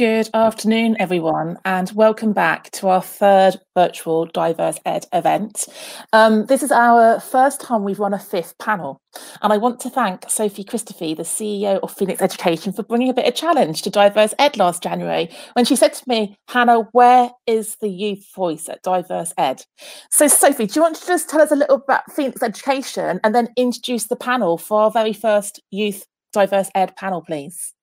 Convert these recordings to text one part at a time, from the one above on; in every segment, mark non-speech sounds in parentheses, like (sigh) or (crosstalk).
Good afternoon, everyone, and welcome back to our third virtual Diverse Ed event. Um, this is our first time we've run a fifth panel, and I want to thank Sophie Christophy, the CEO of Phoenix Education, for bringing a bit of challenge to Diverse Ed last January when she said to me, Hannah, where is the youth voice at Diverse Ed? So, Sophie, do you want to just tell us a little about Phoenix Education and then introduce the panel for our very first youth Diverse Ed panel, please?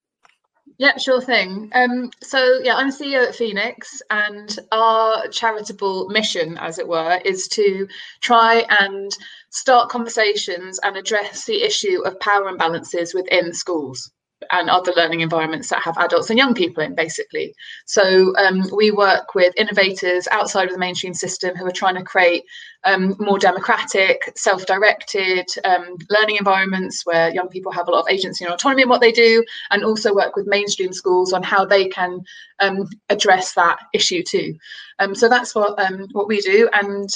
Yeah, sure thing. Um, so yeah, I'm CEO at Phoenix, and our charitable mission, as it were, is to try and start conversations and address the issue of power imbalances within schools and other learning environments that have adults and young people in basically so um, we work with innovators outside of the mainstream system who are trying to create um, more democratic self-directed um, learning environments where young people have a lot of agency and autonomy in what they do and also work with mainstream schools on how they can um, address that issue too um, so that's what um, what we do and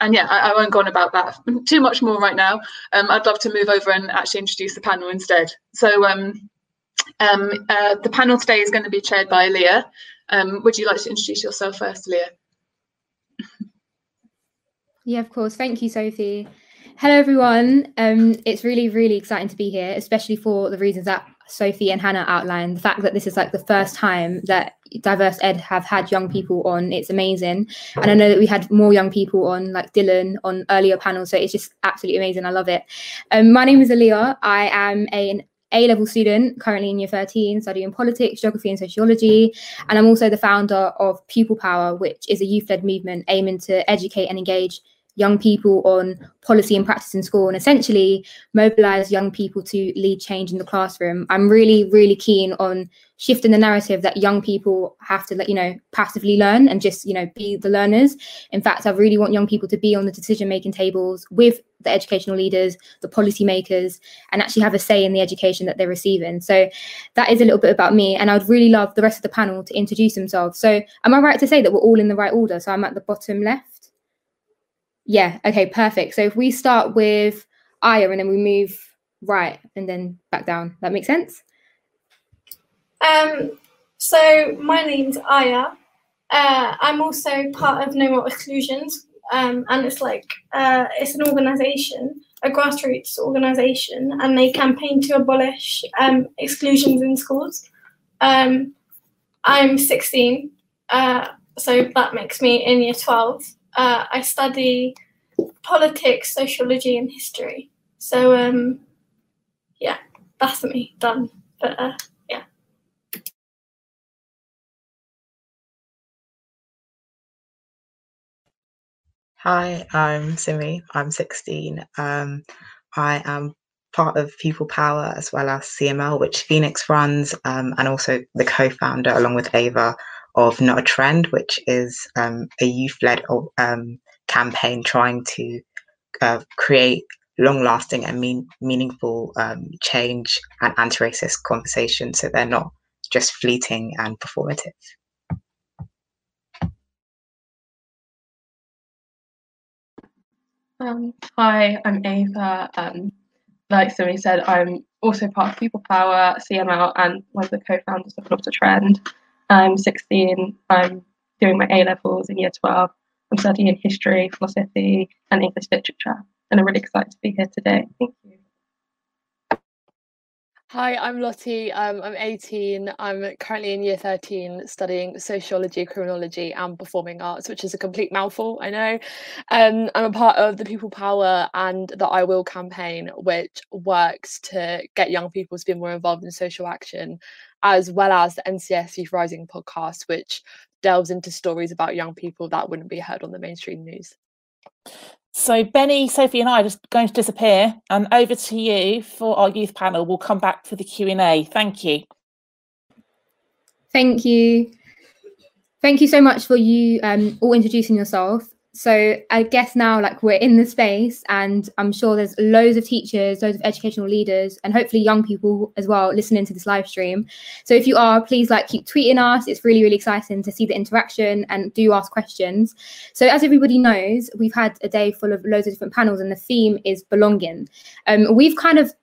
and yeah I, I, won't go on about that too much more right now i'd love to move over and actually introduce the panel instead so um, uh, the panel today is going to be chaired by Leah. Um, would you like to introduce yourself first, Leah? Yeah, of course. Thank you, Sophie. Hello, everyone. Um, it's really, really exciting to be here, especially for the reasons that Sophie and Hannah outlined. The fact that this is like the first time that Diverse Ed have had young people on, it's amazing. And I know that we had more young people on, like Dylan, on earlier panels. So it's just absolutely amazing. I love it. Um, my name is Aaliyah. I am an a level student, currently in year 13, studying politics, geography, and sociology. And I'm also the founder of Pupil Power, which is a youth led movement aiming to educate and engage young people on policy and practice in school and essentially mobilize young people to lead change in the classroom. I'm really, really keen on shifting the narrative that young people have to, you know, passively learn and just, you know, be the learners. In fact, I really want young people to be on the decision making tables with the educational leaders, the policy makers, and actually have a say in the education that they're receiving. So that is a little bit about me. And I'd really love the rest of the panel to introduce themselves. So am I right to say that we're all in the right order? So I'm at the bottom left. Yeah, okay, perfect. So if we start with Aya and then we move right and then back down, that makes sense? Um, so my name's Aya. Uh, I'm also part of No More Exclusions, um, and it's like uh, it's an organisation, a grassroots organisation, and they campaign to abolish um, exclusions in schools. Um, I'm 16, uh, so that makes me in year 12 uh, I study politics, sociology, and history. So um, yeah, that's me done. But uh, yeah. Hi, I'm Simi. I'm 16. Um, I am part of Pupil Power as well as CML, which Phoenix runs, um, and also the co-founder along with Ava of Not a Trend, which is um, a youth-led um, campaign trying to uh, create long-lasting and mean, meaningful um, change and anti-racist conversations, so they're not just fleeting and performative. Um, hi, I'm Ava. Um, like somebody said, I'm also part of Pupil Power, CML, and one of the co-founders of Not a Trend. I'm 16. I'm doing my A levels in year 12. I'm studying history, philosophy, and English literature. And I'm really excited to be here today. Thank you. Hi, I'm Lottie. Um, I'm 18. I'm currently in year 13 studying sociology, criminology, and performing arts, which is a complete mouthful, I know. Um, I'm a part of the Pupil Power and the I Will campaign, which works to get young people to be more involved in social action as well as the NCS Youth Rising podcast, which delves into stories about young people that wouldn't be heard on the mainstream news. So Benny, Sophie, and I are just going to disappear, and over to you for our youth panel. We'll come back for the Q and A. Thank you. Thank you. Thank you so much for you um, all introducing yourself so I guess now like we're in the space and I'm sure there's loads of teachers, loads of educational leaders and hopefully young people as well listening to this live stream. So if you are, please like keep tweeting us. It's really, really exciting to see the interaction and do ask questions. So as everybody knows, we've had a day full of loads of different panels and the theme is belonging. Um, we've kind of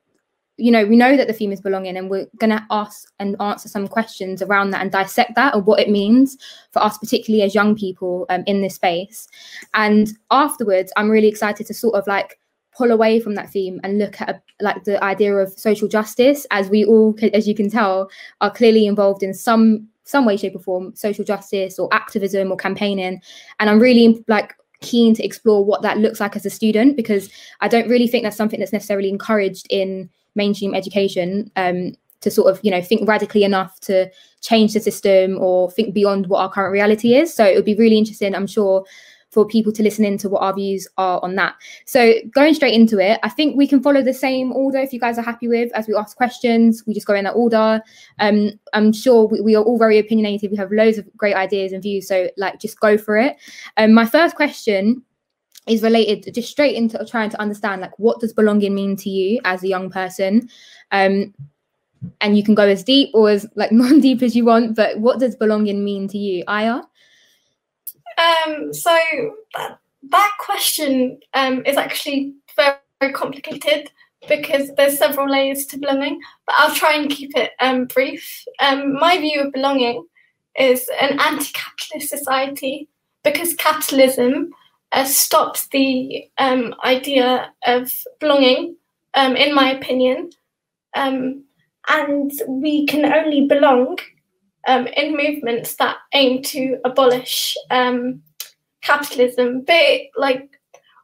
you know, we know that the theme is belonging, and we're going to ask and answer some questions around that and dissect that and what it means for us, particularly as young people um, in this space. And afterwards, I'm really excited to sort of like pull away from that theme and look at a, like the idea of social justice, as we all, as you can tell, are clearly involved in some some way, shape, or form, social justice or activism or campaigning. And I'm really like keen to explore what that looks like as a student because I don't really think that's something that's necessarily encouraged in mainstream education um, to sort of you know think radically enough to change the system or think beyond what our current reality is. So it would be really interesting, I'm sure, for people to listen into what our views are on that. So going straight into it, I think we can follow the same order if you guys are happy with as we ask questions. We just go in that order. Um, I'm sure we, we are all very opinionated. We have loads of great ideas and views. So like just go for it. Um, my first question is related just straight into trying to understand like what does belonging mean to you as a young person? Um and you can go as deep or as like (laughs) non-deep as you want but what does belonging mean to you aya? Um so that, that question um is actually very, very complicated because there's several layers to belonging but i'll try and keep it um brief. Um my view of belonging is an anti-capitalist society because capitalism uh, the um, idea of belonging, um, in my opinion. Um, and we can only belong um, in movements that aim to abolish um, capitalism. But like,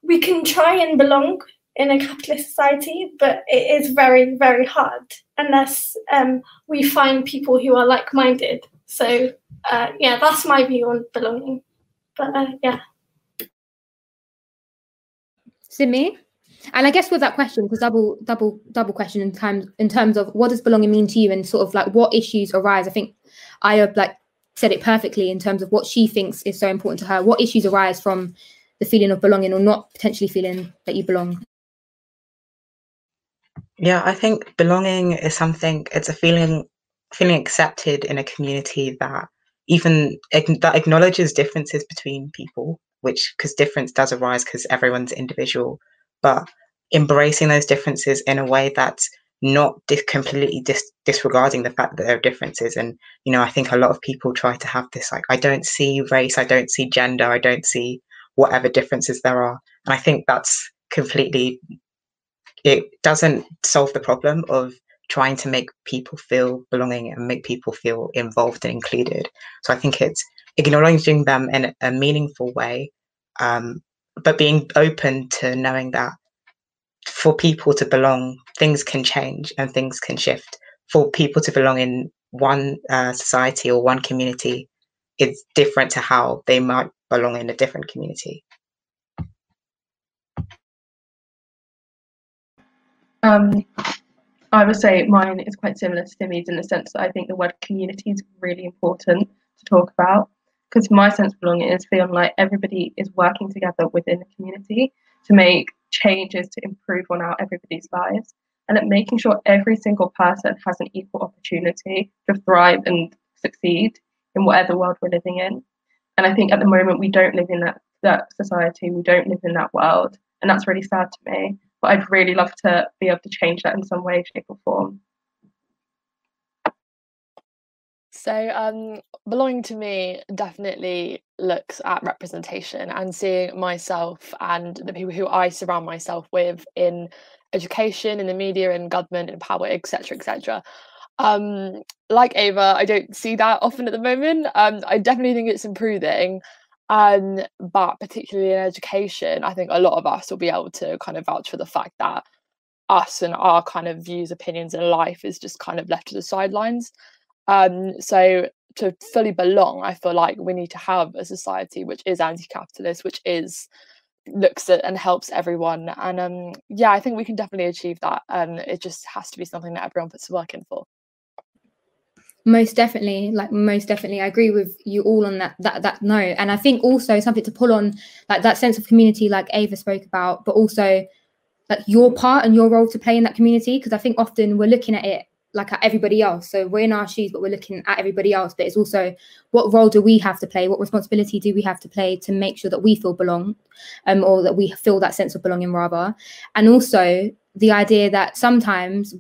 we can try and belong in a capitalist society, but it is very, very hard unless um, we find people who are like-minded. So uh, yeah, that's my view on belonging. But uh, yeah. Simi? And I guess with that question, because double, double, double question in terms in terms of what does belonging mean to you, and sort of like what issues arise. I think Aya like said it perfectly in terms of what she thinks is so important to her. What issues arise from the feeling of belonging, or not potentially feeling that you belong? Yeah, I think belonging is something. It's a feeling, feeling accepted in a community that even that acknowledges differences between people which because difference does arise because everyone's individual, but embracing those differences in a way that's not dis- completely dis- disregarding the fact that there are differences. And, you know, I think a lot of people try to have this like, I don't see race, I don't see gender, I don't see whatever differences there are. And I think that's completely, it doesn't solve the problem of trying to make people feel belonging and make people feel involved and included. So I think it's acknowledging them in a meaningful way, um, but being open to knowing that for people to belong, things can change and things can shift. For people to belong in one uh, society or one community, it's different to how they might belong in a different community. Um, I would say mine is quite similar to Simi's in the sense that I think the word community is really important to talk about because my sense of belonging is feeling like everybody is working together within the community to make changes to improve on our everybody's lives and at making sure every single person has an equal opportunity to thrive and succeed in whatever world we're living in. And I think at the moment we don't live in that that society, we don't live in that world, and that's really sad to me. But I'd really love to be able to change that in some way, shape, or form. So, um, belonging to me definitely looks at representation and seeing myself and the people who I surround myself with in education, in the media, in government, in power, etc., etc. Um, like Ava, I don't see that often at the moment. Um, I definitely think it's improving. Um, but particularly in education, I think a lot of us will be able to kind of vouch for the fact that us and our kind of views, opinions in life is just kind of left to the sidelines. Um, so to fully belong, I feel like we need to have a society which is anti-capitalist, which is looks at and helps everyone. And um, yeah, I think we can definitely achieve that. Um, it just has to be something that everyone puts work in for. Most definitely, like most definitely, I agree with you all on that that that note. And I think also something to pull on, like that sense of community, like Ava spoke about, but also like your part and your role to play in that community. Because I think often we're looking at it like at everybody else. So we're in our shoes, but we're looking at everybody else. But it's also what role do we have to play? What responsibility do we have to play to make sure that we feel belong, um, or that we feel that sense of belonging rather? And also the idea that sometimes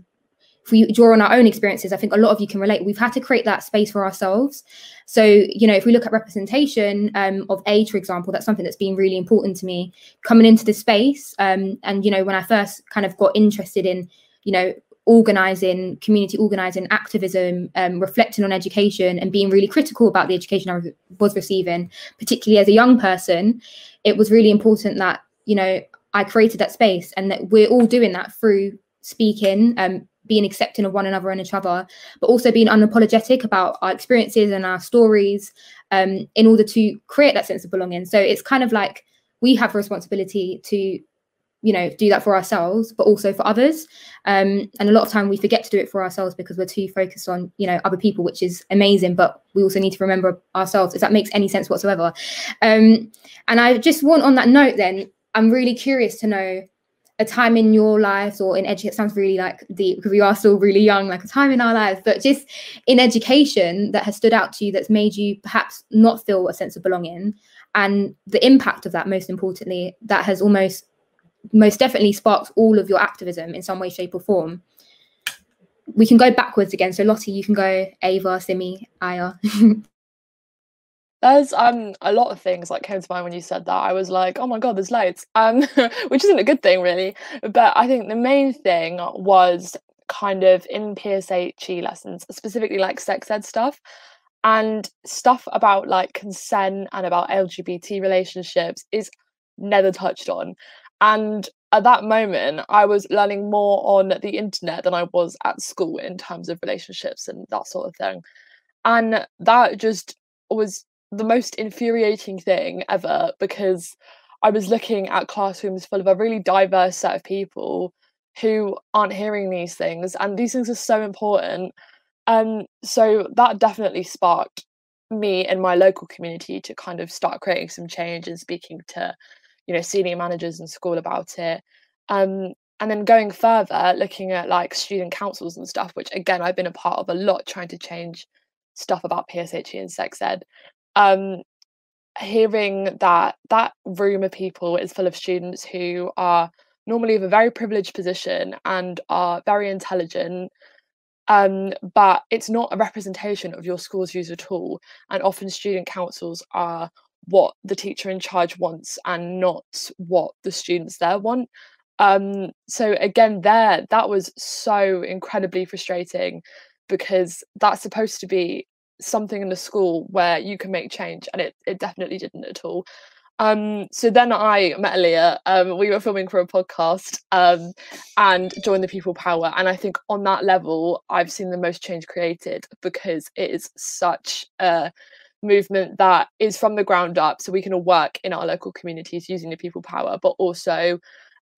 if we draw on our own experiences, I think a lot of you can relate. We've had to create that space for ourselves. So, you know, if we look at representation um, of age, for example, that's something that's been really important to me coming into the space. Um, and, you know, when I first kind of got interested in, you know, organizing, community organizing, activism, um, reflecting on education, and being really critical about the education I was receiving, particularly as a young person, it was really important that, you know, I created that space and that we're all doing that through speaking, um, being accepting of one another and each other, but also being unapologetic about our experiences and our stories um, in order to create that sense of belonging. So it's kind of like we have a responsibility to, you know, do that for ourselves, but also for others. Um, and a lot of time we forget to do it for ourselves because we're too focused on, you know, other people, which is amazing. But we also need to remember ourselves, if that makes any sense whatsoever. Um, and I just want on that note, then I'm really curious to know a time in your lives or in education sounds really like deep because we are still really young like a time in our lives but just in education that has stood out to you that's made you perhaps not feel a sense of belonging and the impact of that most importantly that has almost most definitely sparked all of your activism in some way shape or form we can go backwards again so lottie you can go ava simi aya (laughs) There's um a lot of things like came to mind when you said that. I was like, oh my god, there's loads. Um, (laughs) which isn't a good thing really. But I think the main thing was kind of in PSHE lessons, specifically like sex ed stuff and stuff about like consent and about LGBT relationships is never touched on. And at that moment, I was learning more on the internet than I was at school in terms of relationships and that sort of thing. And that just was the most infuriating thing ever because I was looking at classrooms full of a really diverse set of people who aren't hearing these things, and these things are so important. And um, so that definitely sparked me and my local community to kind of start creating some change and speaking to, you know, senior managers in school about it. Um, and then going further, looking at like student councils and stuff, which again I've been a part of a lot, trying to change stuff about PSHE and sex ed um, hearing that that room of people is full of students who are normally of a very privileged position and are very intelligent um, but it's not a representation of your school's views at all and often student councils are what the teacher in charge wants and not what the students there want um, so again there that was so incredibly frustrating because that's supposed to be something in the school where you can make change and it, it definitely didn't at all um, so then I met Aaliyah. Um, we were filming for a podcast um, and joined the Pupil Power. And I think on that level, I've seen the most change created because it is such a movement that is from the ground up. So we can all work in our local communities using the Pupil Power, but also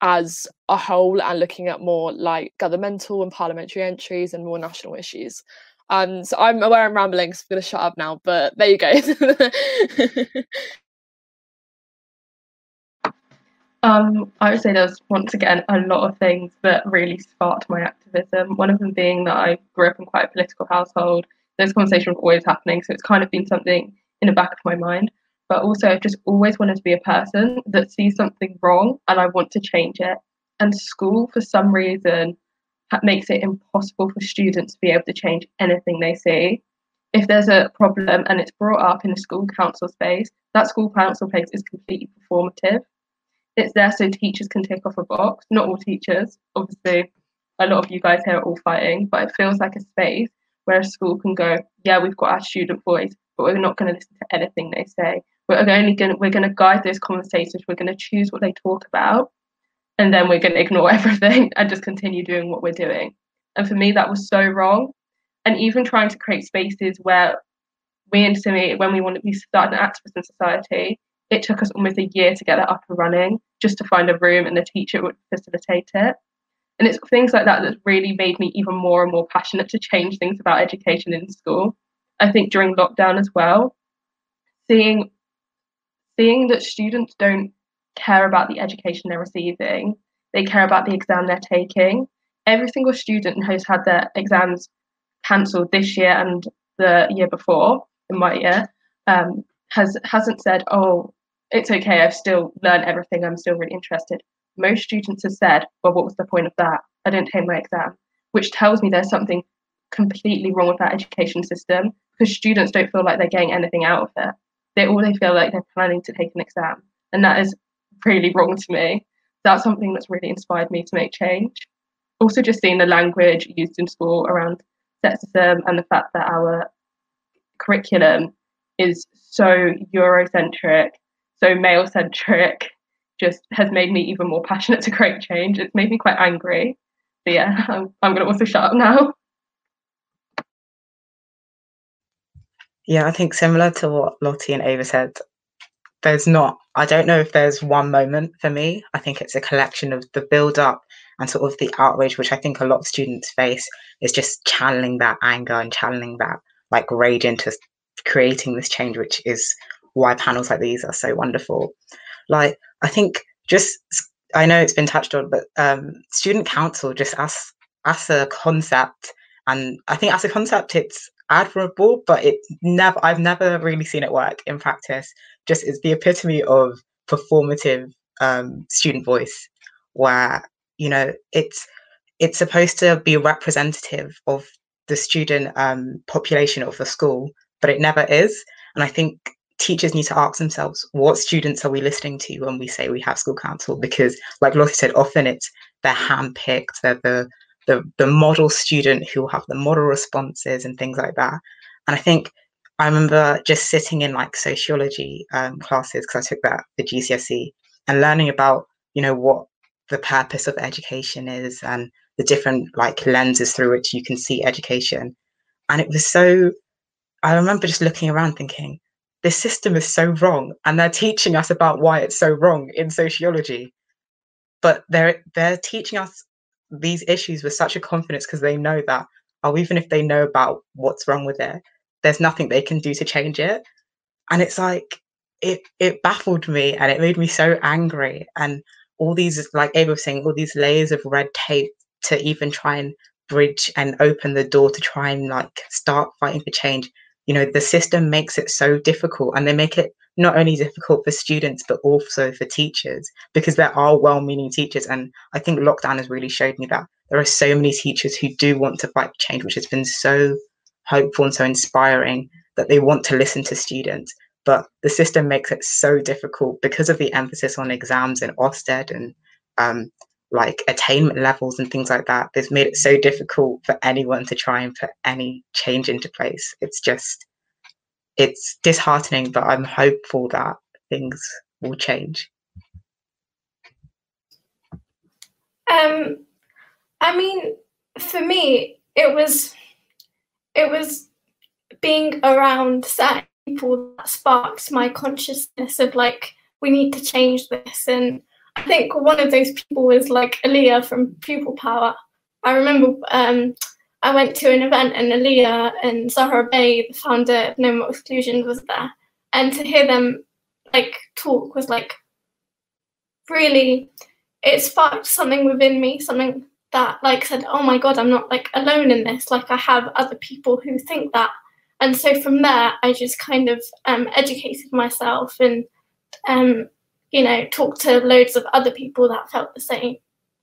as a whole and looking at more like governmental and parliamentary entries and more national issues. Um, so I'm aware I'm rambling, so I'm going to shut up now. But there you go. (laughs) um, I would say there's once again a lot of things that really sparked my activism. One of them being that I grew up in quite a political household. Those conversations were always happening, so it's kind of been something in the back of my mind. But also, I've just always wanted to be a person that sees something wrong and I want to change it. And school, for some reason, makes it impossible for students to be able to change anything they see. If there's a problem and it's brought up in a school council space, that school council space is completely performative. It's there so teachers can tick off a box. Not all teachers, obviously, a lot of you guys here are all fighting, but it feels like a space where a school can go, yeah, we've got our student voice, but we're not going to listen to anything they say. We're only going to, we're going to guide those conversations. We're going to choose what they talk about, and then we're going to ignore (laughs) everything and just continue doing what we're doing. And for me, that was so wrong. And even trying to create spaces where we and Simi, when we wanted to start an activist society, it took us almost a year to get that up and running, just to find a room and the teacher would facilitate it. And it's things like that that really made me even more and more passionate to change things about education in school. I think during lockdown as well, seeing seeing that students don't care about the education they're receiving, they care about the exam they're taking. Every single student who's had their exams cancelled this year and the year before, in my year, um, has hasn't said, "Oh, it's okay. I've still learned everything. I'm still really interested." Most students have said, "Well, what was the point of that? I didn't take my exam." which tells me there's something completely wrong with that education system because students don't feel like they're getting anything out of it. They all they feel like they're planning to take an exam, and that is really wrong to me. That's something that's really inspired me to make change. Also, just seeing the language used in school around sexism and the fact that our curriculum is so Eurocentric, so male centric, just has made me even more passionate to create change. It's made me quite angry. But yeah, (laughs) I'm, I'm going to also shut up now. Yeah, I think similar to what Lottie and Ava said, there's not, I don't know if there's one moment for me. I think it's a collection of the build up and sort of the outrage, which I think a lot of students face, is just channeling that anger and channeling that like rage into creating this change, which is why panels like these are so wonderful. Like, I think just, I know it's been touched on, but um, student council just as, as a concept, and I think as a concept, it's admirable, but it never I've never really seen it work in practice. Just it's the epitome of performative um, student voice, where you know it's it's supposed to be representative of the student um, population of the school, but it never is. And I think teachers need to ask themselves what students are we listening to when we say we have school council because like Lottie said often it's they're handpicked they're the the the model student who will have the model responses and things like that. And I think I remember just sitting in like sociology um, classes because I took that the GCSE and learning about you know what the purpose of education is and the different like lenses through which you can see education. And it was so. I remember just looking around thinking, this system is so wrong, and they're teaching us about why it's so wrong in sociology. But they're they're teaching us these issues with such a confidence because they know that, oh, even if they know about what's wrong with it, there's nothing they can do to change it. And it's like it it baffled me and it made me so angry. And all these, like Ava was saying, all these layers of red tape to even try and bridge and open the door to try and like start fighting for change. You know, the system makes it so difficult and they make it not only difficult for students but also for teachers because there are well-meaning teachers and i think lockdown has really showed me that there are so many teachers who do want to fight change which has been so hopeful and so inspiring that they want to listen to students. But the system makes it so difficult because of the emphasis on exams and Ofsted and um, like attainment levels and things like that. It's made it so difficult for anyone to try and put any change into place. It's just it's disheartening, but I'm hopeful that things will change. Um, I mean, for me, it was it was being around certain people that sparked my consciousness of like we need to change this. And I think one of those people was like Aaliyah from Pupil Power. I remember um, I went to an event and Aaliyah and Zahra Bei, the founder of No More Exclusion, was there. And to hear them like talk was like really it sparked something within me, something that like said, Oh my god, I'm not like alone in this. Like I have other people who think that. And so from there I just kind of um, educated myself and um, you know, talked to loads of other people that felt the same.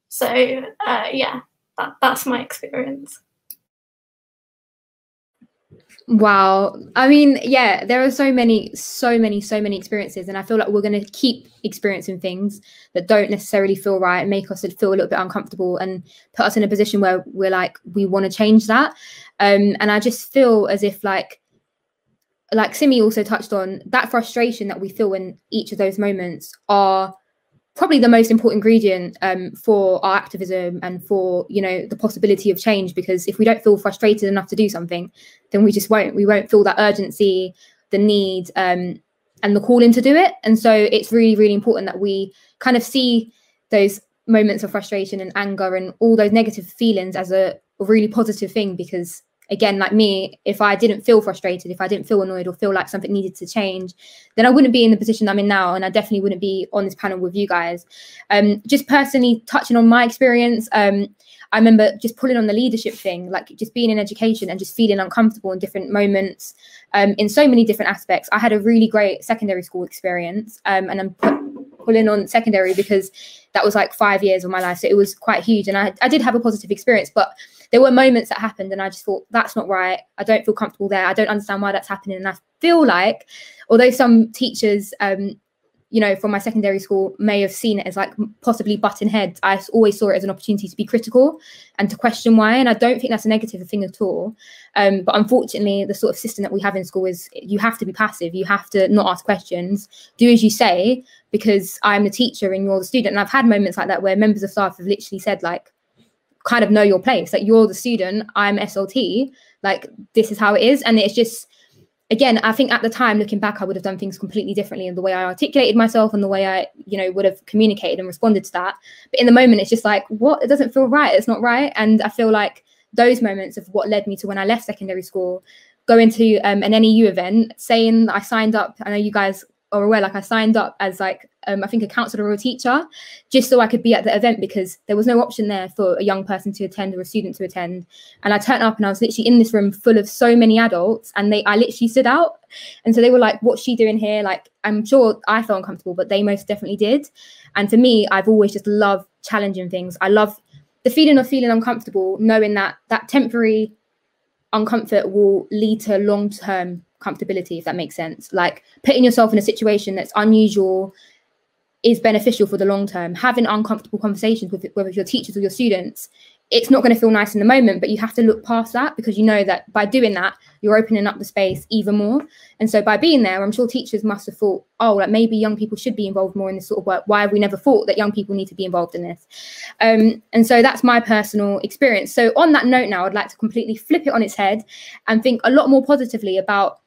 So uh, yeah, that, that's my experience. Wow. I mean, yeah, there are so many, so many, so many experiences. And I feel like we're going to keep experiencing things that don't necessarily feel right, make us feel a little bit uncomfortable and put us in a position where we're like, we want to change that. Um, and I just feel as if, like, like Simi also touched on, that frustration that we feel in each of those moments are probably the most important ingredient um, for our activism and for you know the possibility of change because if we don't feel frustrated enough to do something then we just won't. We won't feel that urgency the need um, and the calling to do it. And so it's really really important that we kind of see those moments of frustration and anger and all those negative feelings as a, a really positive thing because again, like me, if I didn't feel frustrated, if I didn't feel annoyed or feel like something needed to change, then I wouldn't be in the position I'm in now. And I definitely wouldn't be on this panel with you guys. Um, just personally touching on my experience, um, I remember just pulling on the leadership thing, like just being in education and just feeling uncomfortable in different moments um, in so many different aspects. I had a really great secondary school experience um, and I'm pu- pulling on secondary because that was like five years of my life. So it was quite huge. And I, I did have a positive experience, but there were moments that happened and I just thought that's not right. I don't feel comfortable there. I don't understand why that's happening. And I feel like although some teachers um, you know, from my secondary school may have seen it as like possibly butting heads. I always saw it as an opportunity to be critical and to question why. And I don't think that's a negative thing at all. Um, but unfortunately, the sort of system that we have in school is you have to be passive. You have to not ask questions. Do as you say because I'm the teacher and you're the student. And I've had moments like that where members of staff have literally said like, kind of know your place. Like you're the student, I'm SLT. Like this is how it is, and it's just again, I think at the time, looking back, I would have done things completely differently in the way I articulated myself and the way I, you know, would have communicated and responded to that. But in the moment, it's just like, what? It doesn't feel right. It's not right. And I feel like those moments of what led me to when I left secondary school, going to um, an NEU event, saying I signed up. I know you guys are aware, like I signed up as like um, I think a counselor or a teacher, just so I could be at the event because there was no option there for a young person to attend or a student to attend. And I turned up and I was literally in this room full of so many adults, and they I literally stood out, and so they were like, "What's she doing here?" Like I'm sure I felt uncomfortable, but they most definitely did. And for me, I've always just loved challenging things. I love the feeling of feeling uncomfortable, knowing that that temporary uncomfort will lead to long term comfortability, if that makes sense. Like putting yourself in a situation that's unusual is beneficial for the long term. Having uncomfortable conversations with whether it's your teachers or your students, it's not going to feel nice in the moment, but you have to look past that because you know that by doing that, you're opening up the space even more. And so by being there, I'm sure teachers must have thought, oh, like maybe young people should be involved more in this sort of work. Why have we never thought that young people need to be involved in this? Um, and so that's my personal experience. So on that note now, I'd like to completely flip it on its head and think a lot more positively about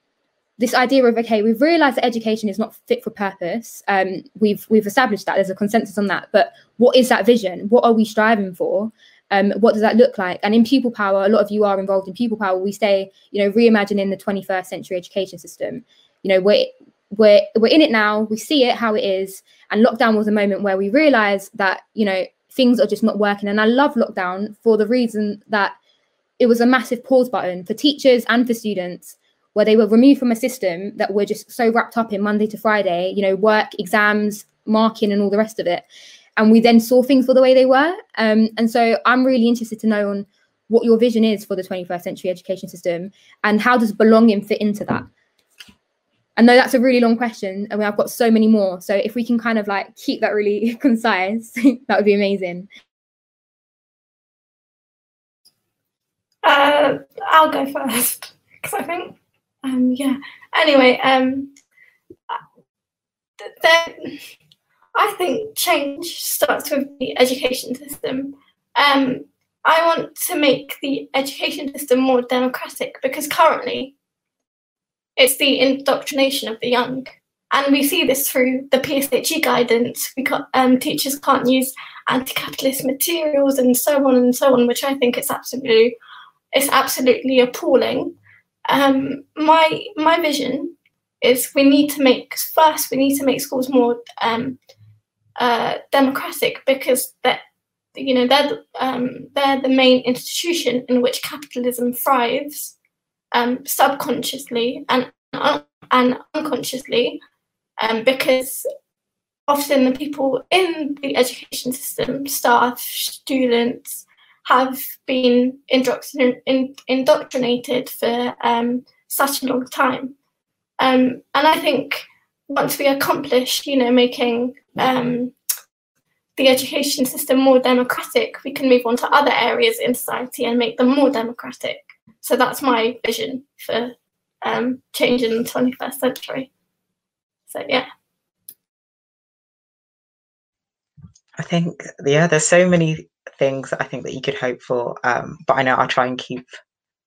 this idea of okay, we've realised that education is not fit for purpose. Um, we've we've established that there's a consensus on that. But what is that vision? What are we striving for? Um, what does that look like? And in pupil power, a lot of you are involved in pupil power. We say, you know, reimagining the 21st century education system. You know, we're we're we're in it now. We see it how it is. And lockdown was a moment where we realised that you know things are just not working. And I love lockdown for the reason that it was a massive pause button for teachers and for students where they were removed from a system that were just so wrapped up in Monday to Friday, you know, work, exams, marking, and all the rest of it. And we then saw things for the way they were. Um, and so I'm really interested to know on what your vision is for the 21st century education system and how does belonging fit into that? I know that's a really long question. I mean, I've got so many more. So if we can kind of like keep that really (laughs) concise, (laughs) that would be amazing. Uh, I'll go first because I think um, yeah. Anyway, um, then I think change starts with the education system. Um, I want to make the education system more democratic because currently it's the indoctrination of the young. And we see this through the PSHE guidance. We um, teachers can't use anti-capitalist materials and so on and so on, which I think is absolutely, it's absolutely appalling. Um, my my vision is we need to make first we need to make schools more um, uh, democratic because that you know they're um, they're the main institution in which capitalism thrives um, subconsciously and and unconsciously um, because often the people in the education system staff students have been indoctrinated for um, such a long time. Um, and I think once we accomplish, you know, making um, the education system more democratic, we can move on to other areas in society and make them more democratic. So that's my vision for um, change in the 21st century. So, yeah. I think, yeah, there's so many things I think that you could hope for. Um, but I know I'll try and keep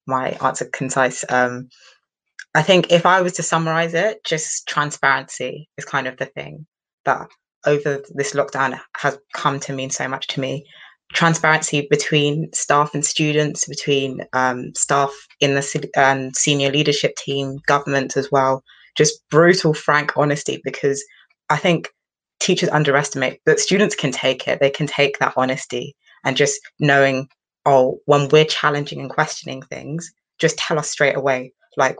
my answer concise. Um, I think if I was to summarize it, just transparency is kind of the thing that over this lockdown has come to mean so much to me. Transparency between staff and students, between um, staff in the um, senior leadership team, government as well. Just brutal, frank honesty because I think teachers underestimate that students can take it. They can take that honesty and just knowing, oh, when we're challenging and questioning things, just tell us straight away, like,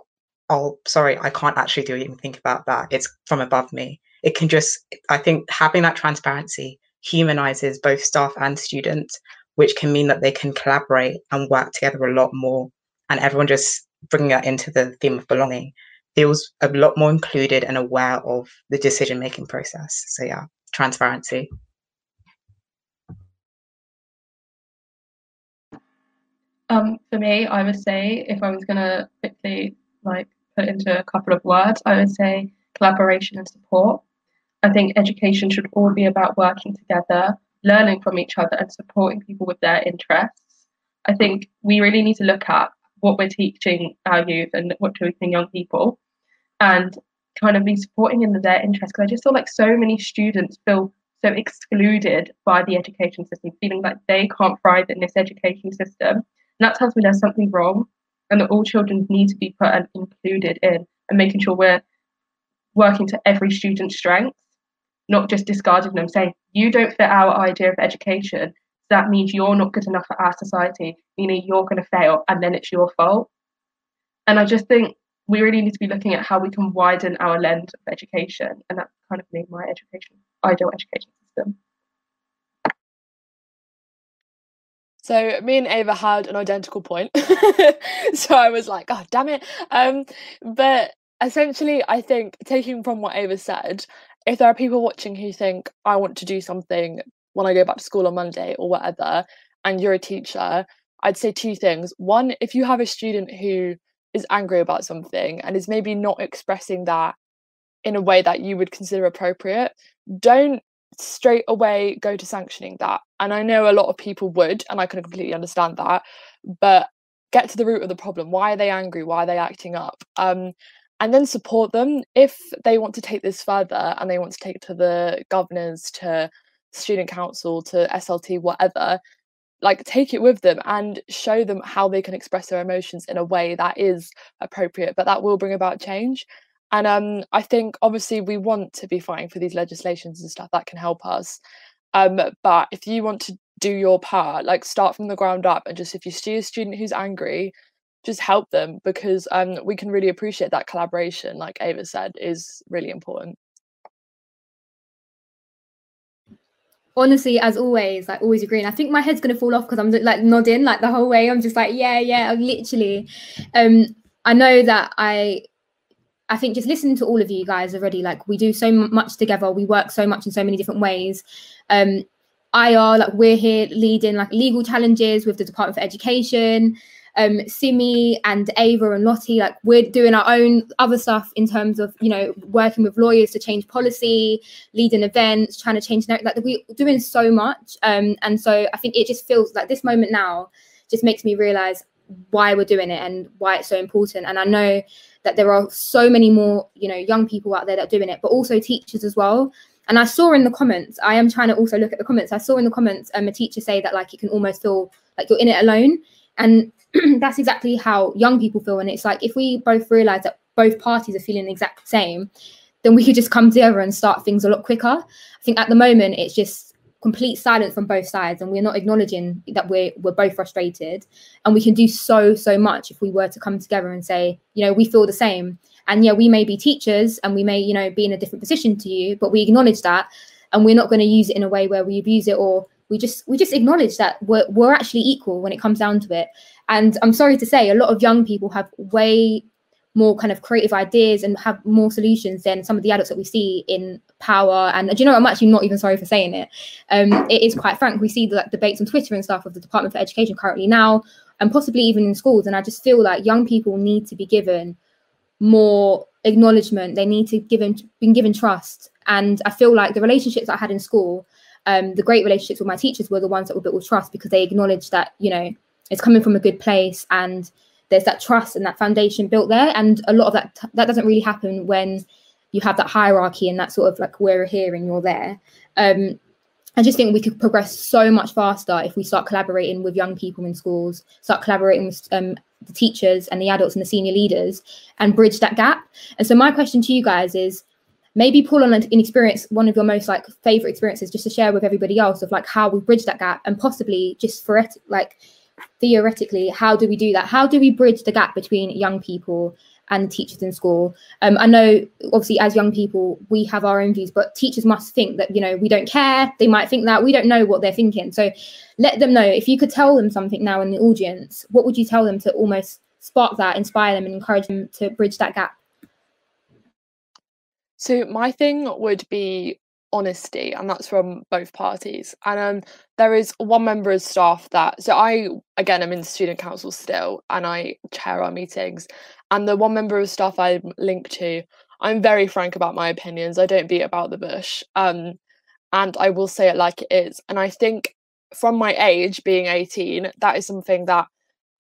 oh, sorry, I can't actually do anything about that. It's from above me. It can just, I think having that transparency humanizes both staff and students, which can mean that they can collaborate and work together a lot more. And everyone just bringing that into the theme of belonging feels a lot more included and aware of the decision making process. So, yeah, transparency. Um, for me, I would say if I was gonna quickly like put into a couple of words, I would say collaboration and support. I think education should all be about working together, learning from each other, and supporting people with their interests. I think we really need to look at what we're teaching our youth and what we're teaching young people, and kind of be supporting in their interests. Because I just feel like so many students feel so excluded by the education system, feeling like they can't thrive in this education system. And that tells me there's something wrong, and that all children need to be put and included in, and making sure we're working to every student's strengths not just discarding them, saying, you don't fit our idea of education. That means you're not good enough for our society, meaning you're going to fail and then it's your fault. And I just think we really need to be looking at how we can widen our lens of education. And that's kind of made my education, ideal education system. So me and Ava had an identical point. (laughs) so I was like, oh damn it. Um, but essentially I think taking from what Ava said, if there are people watching who think I want to do something when I go back to school on Monday or whatever, and you're a teacher, I'd say two things. One, if you have a student who is angry about something and is maybe not expressing that in a way that you would consider appropriate, don't straight away go to sanctioning that. And I know a lot of people would, and I can completely understand that, but get to the root of the problem. Why are they angry? Why are they acting up? Um, and then support them if they want to take this further and they want to take it to the governors to student council to slt whatever like take it with them and show them how they can express their emotions in a way that is appropriate but that will bring about change and um, i think obviously we want to be fighting for these legislations and stuff that can help us um, but if you want to do your part like start from the ground up and just if you see a student who's angry just help them because um, we can really appreciate that collaboration like ava said is really important. Honestly as always like always agreeing. I think my head's going to fall off because i'm like nodding like the whole way. I'm just like yeah yeah I'm literally um i know that i i think just listening to all of you guys already like we do so much together we work so much in so many different ways um Aya, like we're here leading like legal challenges with the Department for Education um, Simi and Ava and Lottie, like we're doing our own other stuff in terms of, you know, working with lawyers to change policy, leading events, trying to change, like we're doing so much. Um, and so I think it just feels like this moment now just makes me realize why we're doing it and why it's so important. And I know that there are so many more, you know, young people out there that are doing it, but also teachers as well. And I saw in the comments, I am trying to also look at the comments. I saw in the comments um, a teacher say that like it can almost feel like you're in it alone. And (clears throat) that's exactly how young people feel. And it's like if we both realize that both parties are feeling the exact same, then we could just come together and start things a lot quicker. I think at the moment it's just complete silence from both sides and we're not acknowledging that we're we're both frustrated. And we can do so so much if we were to come together and say you know we feel the same. And yeah we may be teachers and we may you know be in a different position to you but we acknowledge that and we're not going to use it in a way where we abuse it or we just we just acknowledge that we're, we're actually equal when it comes down to it. And i'm sorry to say a lot of young people have way more kind of creative ideas and have more solutions than some of the adults that we see in power. And do you know i'm actually not even sorry for saying it. Um it is quite frank. We see the like, debates on twitter and stuff of the department for education currently now and possibly even in schools. And i just feel like young people need to be given more acknowledgement. They need to give them been given trust. And i feel like the relationships i had in school um, the great relationships with my teachers were the ones that were built with trust because they acknowledged that you know it's coming from a good place and there's that trust and that foundation built there and a lot of that that doesn't really happen when you have that hierarchy and that sort of like we're here and you're there um, I just think we could progress so much faster if we start collaborating with young people in schools, start collaborating with um, the teachers and the adults and the senior leaders and bridge that gap. And so my question to you guys is maybe pull on an experience, one of your most like favorite experiences, just to share with everybody else of like how we bridge that gap, and possibly just for it, like theoretically, how do we do that? How do we bridge the gap between young people and teachers in school. Um, I know, obviously, as young people, we have our own views, but teachers must think that you know we don't care. They might think that we don't know what they're thinking. So let them know. If you could tell them something now in the audience, what would you tell them to almost spark that, inspire them, and encourage them to bridge that gap? So my thing would be honesty and that's from both parties and um there is one member of staff that so i again i'm in student council still and i chair our meetings and the one member of staff i'm linked to i'm very frank about my opinions i don't beat about the bush um and i will say it like it is and i think from my age being 18 that is something that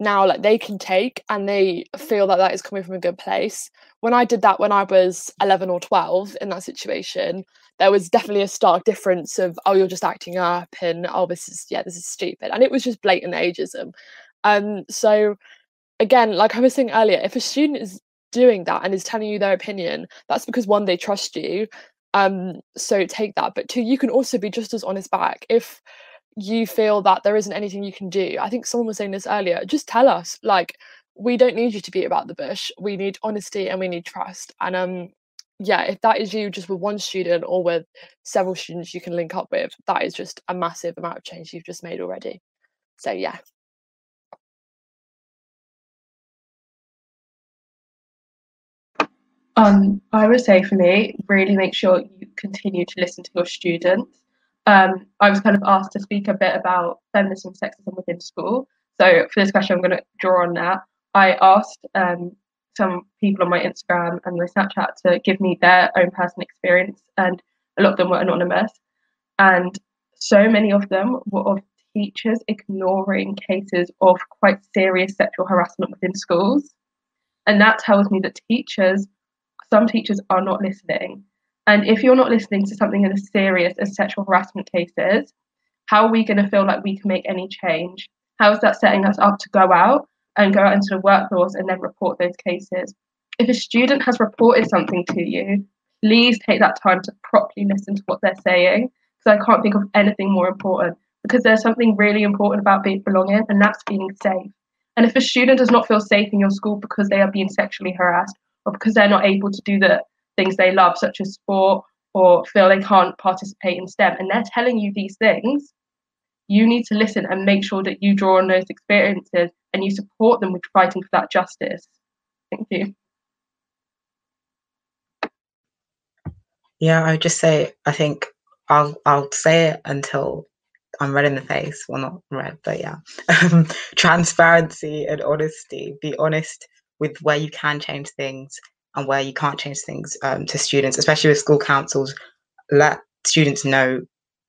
now like they can take and they feel that that is coming from a good place. When i did that when i was 11 or 12 in that situation there was definitely a stark difference of oh you're just acting up and oh this is yeah this is stupid and it was just blatant ageism. Um so again like i was saying earlier if a student is doing that and is telling you their opinion that's because one they trust you um so take that but two you can also be just as honest back if you feel that there isn't anything you can do. I think someone was saying this earlier just tell us like we don't need you to be about the bush we need honesty and we need trust and um yeah, if that is you just with one student or with several students you can link up with, that is just a massive amount of change you've just made already. So yeah. Um, I would say for me, really make sure you continue to listen to your students. Um, I was kind of asked to speak a bit about feminism and sexism within school. So for this question, I'm going to draw on that. I asked um, some people on my Instagram and my Snapchat to give me their own personal experience, and a lot of them were anonymous. And so many of them were of teachers ignoring cases of quite serious sexual harassment within schools. And that tells me that teachers, some teachers are not listening. And if you're not listening to something as serious as sexual harassment cases, how are we going to feel like we can make any change? How is that setting us up to go out and go out into the workforce and then report those cases. If a student has reported something to you, please take that time to properly listen to what they're saying because I can't think of anything more important because there's something really important about being belonging and that's being safe. And if a student does not feel safe in your school because they are being sexually harassed or because they're not able to do the things they love, such as sport, or feel they can't participate in STEM, and they're telling you these things, you need to listen and make sure that you draw on those experiences and you support them with fighting for that justice. Thank you. Yeah, I would just say I think I'll I'll say it until I'm red in the face. Well, not red, but yeah. (laughs) Transparency and honesty. Be honest with where you can change things and where you can't change things um, to students, especially with school councils. Let students know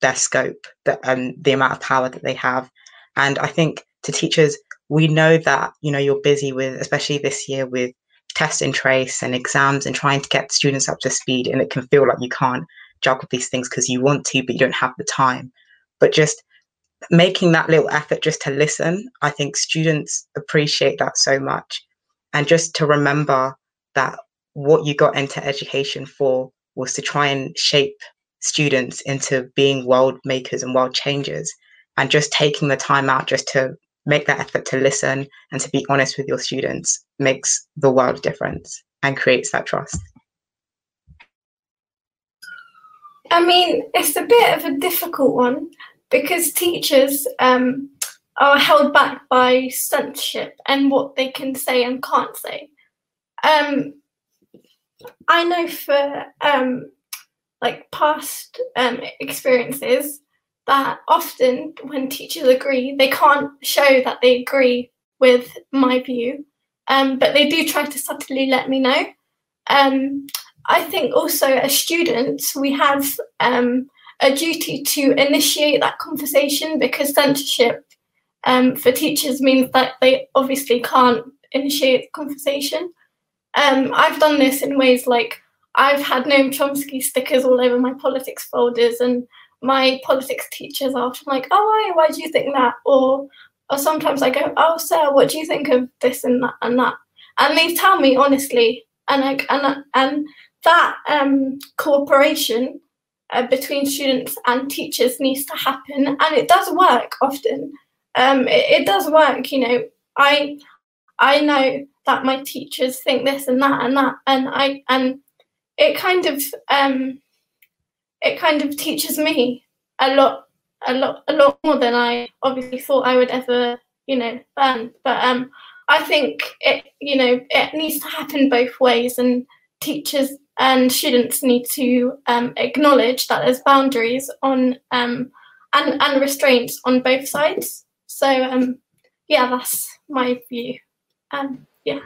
their scope, the, um, the amount of power that they have. And I think to teachers, we know that, you know, you're busy with, especially this year with test and trace and exams and trying to get students up to speed. And it can feel like you can't juggle these things because you want to, but you don't have the time. But just making that little effort just to listen, I think students appreciate that so much. And just to remember that what you got into education for was to try and shape students into being world makers and world changers and just taking the time out just to make that effort to listen and to be honest with your students makes the world difference and creates that trust. I mean it's a bit of a difficult one because teachers um, are held back by censorship and what they can say and can't say. Um, i know for um, like past um, experiences that often when teachers agree, they can't show that they agree with my view, um, but they do try to subtly let me know. Um, I think also as students, we have um, a duty to initiate that conversation because censorship um, for teachers means that they obviously can't initiate the conversation. Um, I've done this in ways like I've had Noam Chomsky stickers all over my politics folders, and my politics teachers often like, "Oh, why? Why do you think that?" Or, or sometimes I go, "Oh, sir, what do you think of this and that and that?" And they tell me honestly, and like, and and that um, cooperation uh, between students and teachers needs to happen, and it does work often. Um, it, it does work, you know. I I know that my teachers think this and that and that and I and it kind of um it kind of teaches me a lot a lot a lot more than I obviously thought I would ever you know learn. But um I think it you know it needs to happen both ways and teachers and students need to um, acknowledge that there's boundaries on um, and and restraints on both sides. So um yeah that's my view. Um yeah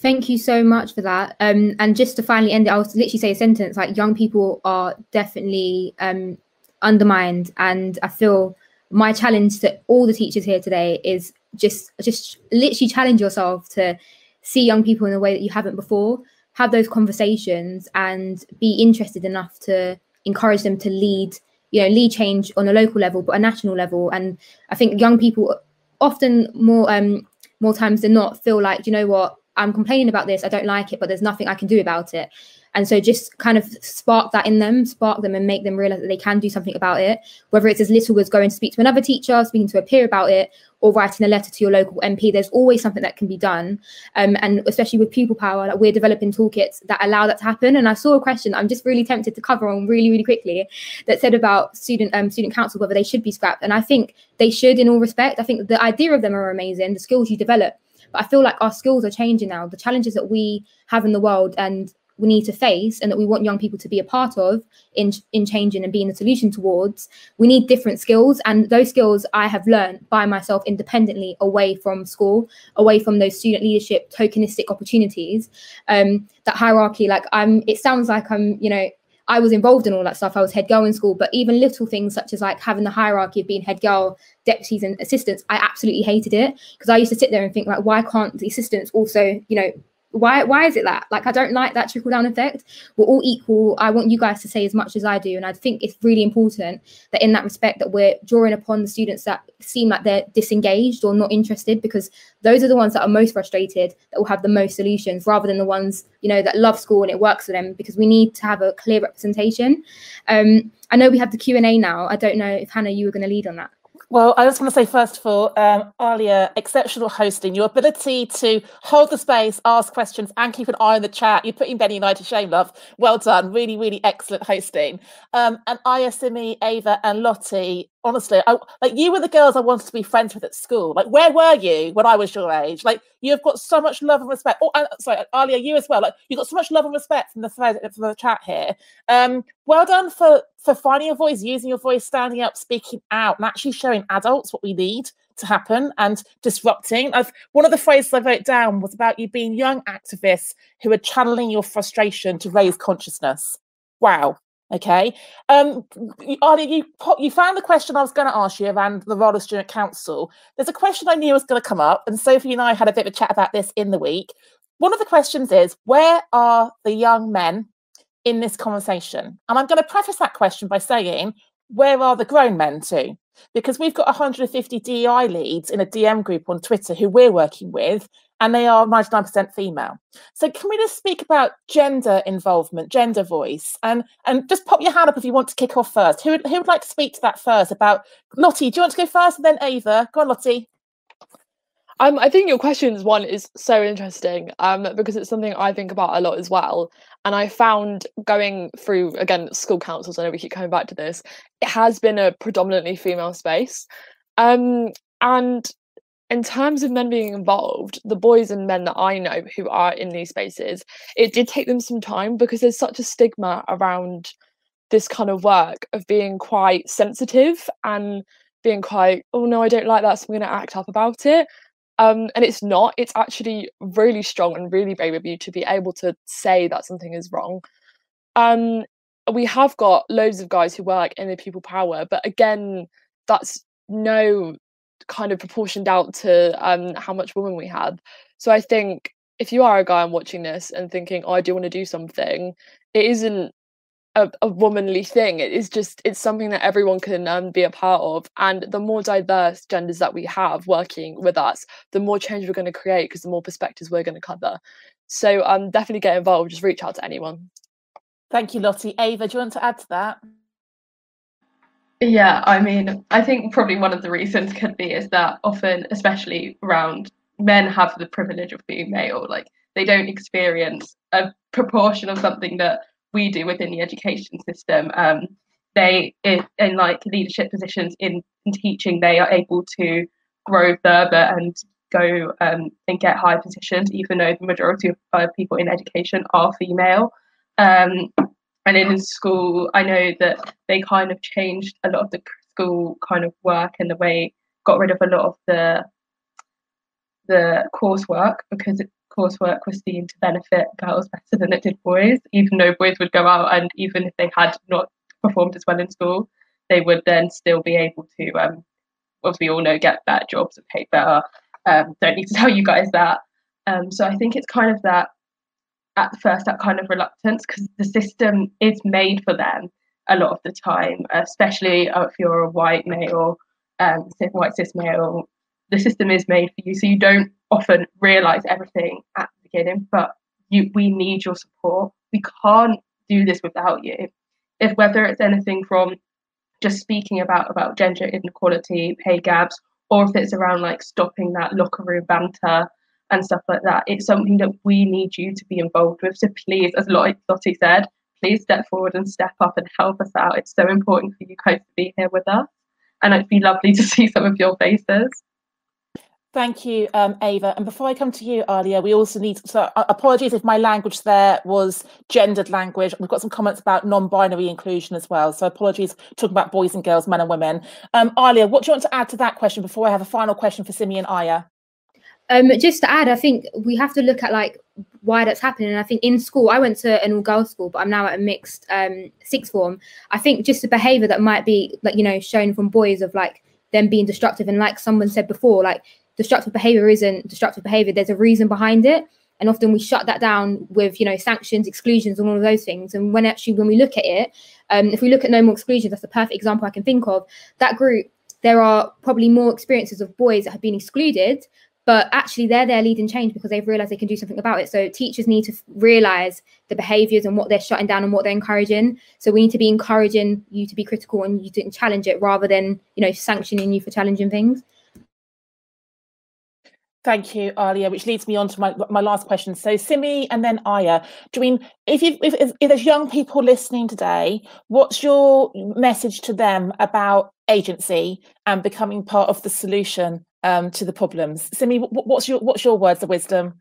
Thank you so much for that. Um, and just to finally end it, I'll literally say a sentence like young people are definitely um, undermined. And I feel my challenge to all the teachers here today is just just literally challenge yourself to see young people in a way that you haven't before, have those conversations and be interested enough to encourage them to lead, you know, lead change on a local level, but a national level. And I think young people often more um more times than not feel like, you know what, I'm complaining about this, I don't like it, but there's nothing I can do about it. And so just kind of spark that in them, spark them and make them realize that they can do something about it, whether it's as little as going to speak to another teacher, speaking to a peer about it, or writing a letter to your local MP. There's always something that can be done. Um, and especially with pupil power, like we're developing toolkits that allow that to happen. And I saw a question I'm just really tempted to cover on really, really quickly that said about student um, student council, whether they should be scrapped. And I think they should in all respect. I think the idea of them are amazing, the skills you develop but I feel like our skills are changing now. The challenges that we have in the world and we need to face and that we want young people to be a part of in in changing and being the solution towards we need different skills and those skills i have learned by myself independently away from school away from those student leadership tokenistic opportunities um that hierarchy like i'm it sounds like i'm you know I was involved in all that stuff. I was head girl in school, but even little things such as like having the hierarchy of being head girl, deputies, and assistants, I absolutely hated it because I used to sit there and think like, why can't the assistants also, you know, why why is it that? Like i don't like that trickle down effect. We're all equal. I want you guys to say as much as i do. And i think it's really important that in that respect that we're drawing upon the students that seem like they're disengaged or not interested because those are the ones that are most frustrated that will have the most solutions rather than the ones you know that love school and it works for them because we need to have a clear representation. Um i know we have the q&a now. I don't know if hannah you were going to lead on that well, I just want to say, first of all, um, Alia, exceptional hosting. Your ability to hold the space, ask questions, and keep an eye on the chat. You're putting Benny and I to shame, love. Well done. Really, really excellent hosting. Um, and Simi, Ava, and Lottie, honestly, I, like you were the girls I wanted to be friends with at school. Like, where were you when I was your age? Like, you've got so much love and respect. Oh, and, sorry, Alia, you as well. Like, you got so much love and respect from the thread from the chat here. Um, well done for for finding your voice, using your voice, standing up, speaking out, and actually showing adults what we need to happen and disrupting. I've, one of the phrases I wrote down was about you being young activists who are channeling your frustration to raise consciousness. Wow, Okay. Um, Alia, you you found the question I was going to ask you around the role of student council. There's a question I knew was going to come up, and Sophie and I had a bit of a chat about this in the week. One of the questions is, where are the young men in this conversation? And I'm going to preface that question by saying, where are the grown men too? Because we've got 150 DEI leads in a DM group on Twitter who we're working with, and they are 99% female. So can we just speak about gender involvement, gender voice, and and just pop your hand up if you want to kick off first. Who who would like to speak to that first? About Lottie, do you want to go first, and then Ava? Go on, Lottie. Um, I think your questions one is so interesting um, because it's something I think about a lot as well. And I found going through again school councils. I know we keep coming back to this. It has been a predominantly female space, um, and in terms of men being involved, the boys and men that I know who are in these spaces, it did take them some time because there's such a stigma around this kind of work of being quite sensitive and being quite, oh no, I don't like that, so I'm going to act up about it. Um, and it's not, it's actually really strong and really brave of you to be able to say that something is wrong. Um, we have got loads of guys who work in the Pupil Power, but again, that's no kind of proportioned out to um, how much women we have. So I think if you are a guy and watching this and thinking, oh, I do want to do something, it isn't a, a womanly thing. It is just it's something that everyone can um, be a part of. And the more diverse genders that we have working with us, the more change we're going to create because the more perspectives we're going to cover. So um, definitely get involved. Just reach out to anyone. Thank you, Lottie. Ava, do you want to add to that? Yeah, I mean, I think probably one of the reasons could be is that often, especially around men have the privilege of being male. Like they don't experience a proportion of something that we do within the education system. Um, they in, like leadership positions in, in, teaching, they are able to grow further and go um, and get high positions, even though the majority of uh, people in education are female. Um, and in school, I know that they kind of changed a lot of the school kind of work and the way got rid of a lot of the the coursework because it, coursework was seen to benefit girls better than it did boys, even though boys would go out and even if they had not performed as well in school, they would then still be able to, um, as we all know, get better jobs and pay better. Um, don't need to (laughs) tell you guys that. Um, so I think it's kind of that at first that kind of reluctance because the system is made for them a lot of the time, especially if you're a white male, um, white cis male. The system is made for you, so you don't often realize everything at the beginning. But you, we need your support. We can't do this without you. If whether it's anything from just speaking about about gender inequality, pay gaps, or if it's around like stopping that locker room banter and stuff like that. It's something that we need you to be involved with. So please, as Lottie said, please step forward and step up and help us out. It's so important for you guys to be here with us. And it'd be lovely to (laughs) see some of your faces. Thank you, um, Ava. And before I come to you, Alia, we also need, so uh, apologies if my language there was gendered language. We've got some comments about non-binary inclusion as well. So apologies talking about boys and girls, men and women. Um, Alia, what do you want to add to that question before I have a final question for Simi and Aya? Um, just to add, I think we have to look at like why that's happening. And I think in school, I went to an all girls school, but I'm now at a mixed um, sixth form. I think just the behavior that might be like, you know, shown from boys of like them being destructive. And like someone said before, like destructive behavior isn't destructive behavior, there's a reason behind it. And often we shut that down with, you know, sanctions, exclusions, and all of those things. And when actually, when we look at it, um, if we look at no more exclusions, that's the perfect example I can think of. That group, there are probably more experiences of boys that have been excluded but actually they're there leading change because they've realized they can do something about it. So teachers need to realize the behaviors and what they're shutting down and what they're encouraging. So we need to be encouraging you to be critical and you to challenge it rather than you know sanctioning you for challenging things. Thank you, Alia, which leads me on to my, my last question. So, Simi and then Aya, do you mean if, you, if, if there's young people listening today, what's your message to them about agency and becoming part of the solution um, to the problems. Simi, what's your what's your words of wisdom?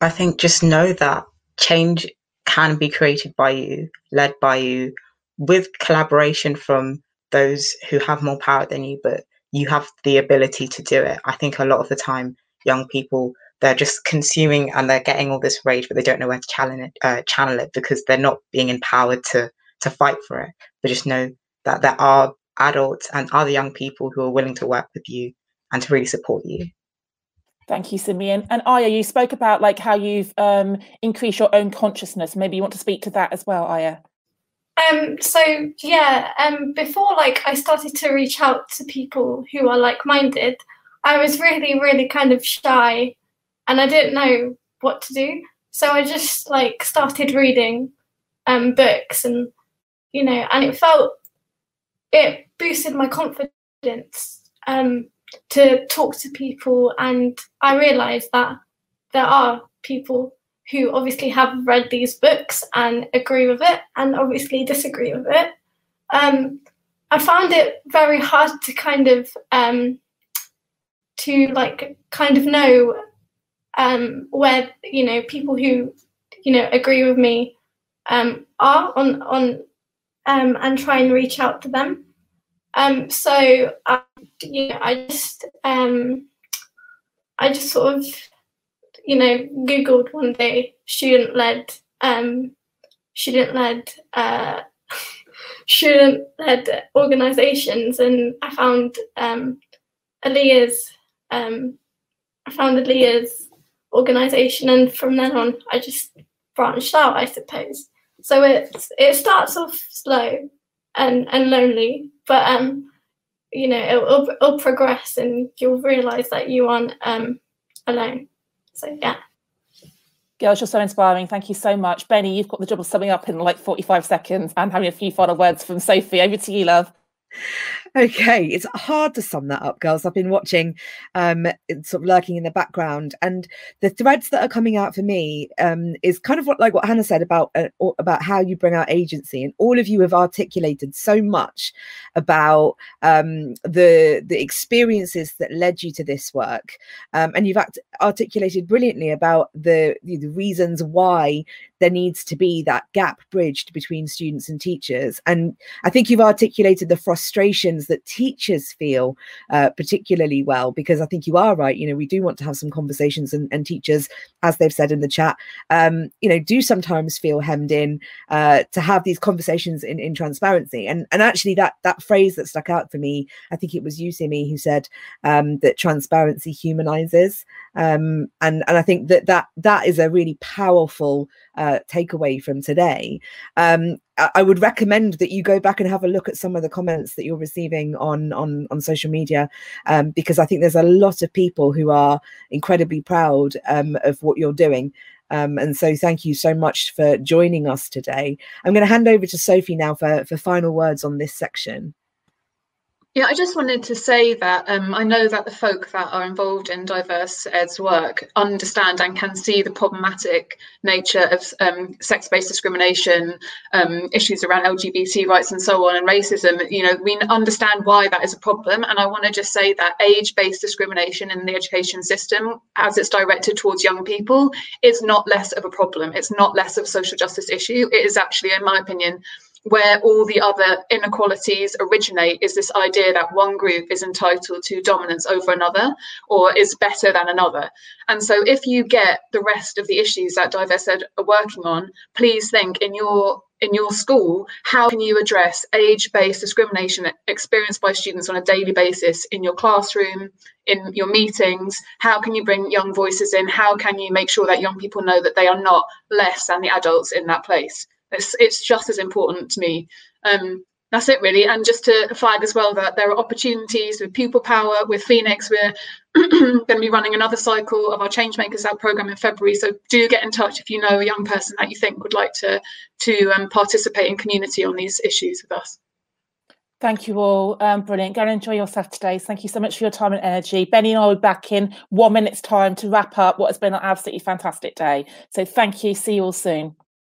I think just know that change can be created by you, led by you, with collaboration from those who have more power than you, but you have the ability to do it. I think a lot of the time, young people they're just consuming and they're getting all this rage, but they don't know where to channel it, uh, channel it because they're not being empowered to to fight for it. But just know that there are adults and other young people who are willing to work with you and to really support you. Thank you, Simeon. And Aya, you spoke about like how you've um, increased your own consciousness. Maybe you want to speak to that as well, Aya. Um, so yeah, um, before like I started to reach out to people who are like-minded, I was really, really kind of shy, and I didn't know what to do. So I just like started reading um, books, and you know, and it felt it boosted my confidence um, to talk to people, and I realised that there are people who obviously have read these books and agree with it, and obviously disagree with it. Um, I found it very hard to kind of um, to like kind of know um, where you know people who you know agree with me um, are on on um, and try and reach out to them. Um, so I, you know, I just um, I just sort of you know googled one day student led um, student led uh, (laughs) student led organisations, and I found um, Alia's um, I found Alia's organisation, and from then on, I just branched out, I suppose. So it it starts off slow and and lonely, but um, you know, it'll, it'll progress, and you'll realise that you aren't um alone. So yeah. Girls, you're so inspiring. Thank you so much. Benny, you've got the job of summing up in like 45 seconds and having a few final words from Sophie. Over to you, love. Okay, it's hard to sum that up, girls. I've been watching, um, sort of lurking in the background, and the threads that are coming out for me um, is kind of what, like what Hannah said about uh, about how you bring out agency, and all of you have articulated so much about um, the the experiences that led you to this work, um, and you've act- articulated brilliantly about the the reasons why there needs to be that gap bridged between students and teachers. And I think you've articulated the frustrations that teachers feel uh, particularly well, because I think you are right. You know, we do want to have some conversations, and, and teachers, as they've said in the chat, um, you know, do sometimes feel hemmed in uh, to have these conversations in, in transparency. And and actually, that that phrase that stuck out for me, I think it was you, Simi, who said um, that transparency humanizes. Um, and and I think that that that is a really powerful uh, takeaway from today. Um, I, I would recommend that you go back and have a look at some of the comments that you're receiving on on on social media, um, because I think there's a lot of people who are incredibly proud um, of what you're doing. Um, and so thank you so much for joining us today. I'm going to hand over to Sophie now for, for final words on this section. Yeah, I just wanted to say that um, I know that the folk that are involved in diverse ed's work understand and can see the problematic nature of um, sex-based discrimination, um, issues around LGBT rights and so on, and racism. You know, we understand why that is a problem, and I want to just say that age-based discrimination in the education system, as it's directed towards young people, is not less of a problem. It's not less of a social justice issue. It is actually, in my opinion, where all the other inequalities originate is this idea that one group is entitled to dominance over another or is better than another. And so if you get the rest of the issues that Diverse Ed are working on, please think in your in your school, how can you address age-based discrimination experienced by students on a daily basis in your classroom, in your meetings? How can you bring young voices in? How can you make sure that young people know that they are not less than the adults in that place? It's, it's just as important to me. Um, that's it really. And just to flag as well that there are opportunities with Pupil Power, with Phoenix. We're (clears throat) going to be running another cycle of our Changemakers Out program in February. So do get in touch if you know a young person that you think would like to to um, participate in community on these issues with us. Thank you all. Um, brilliant. Go and enjoy yourself today. Thank you so much for your time and energy. Benny and I will be back in one minute's time to wrap up what has been an absolutely fantastic day. So thank you. See you all soon.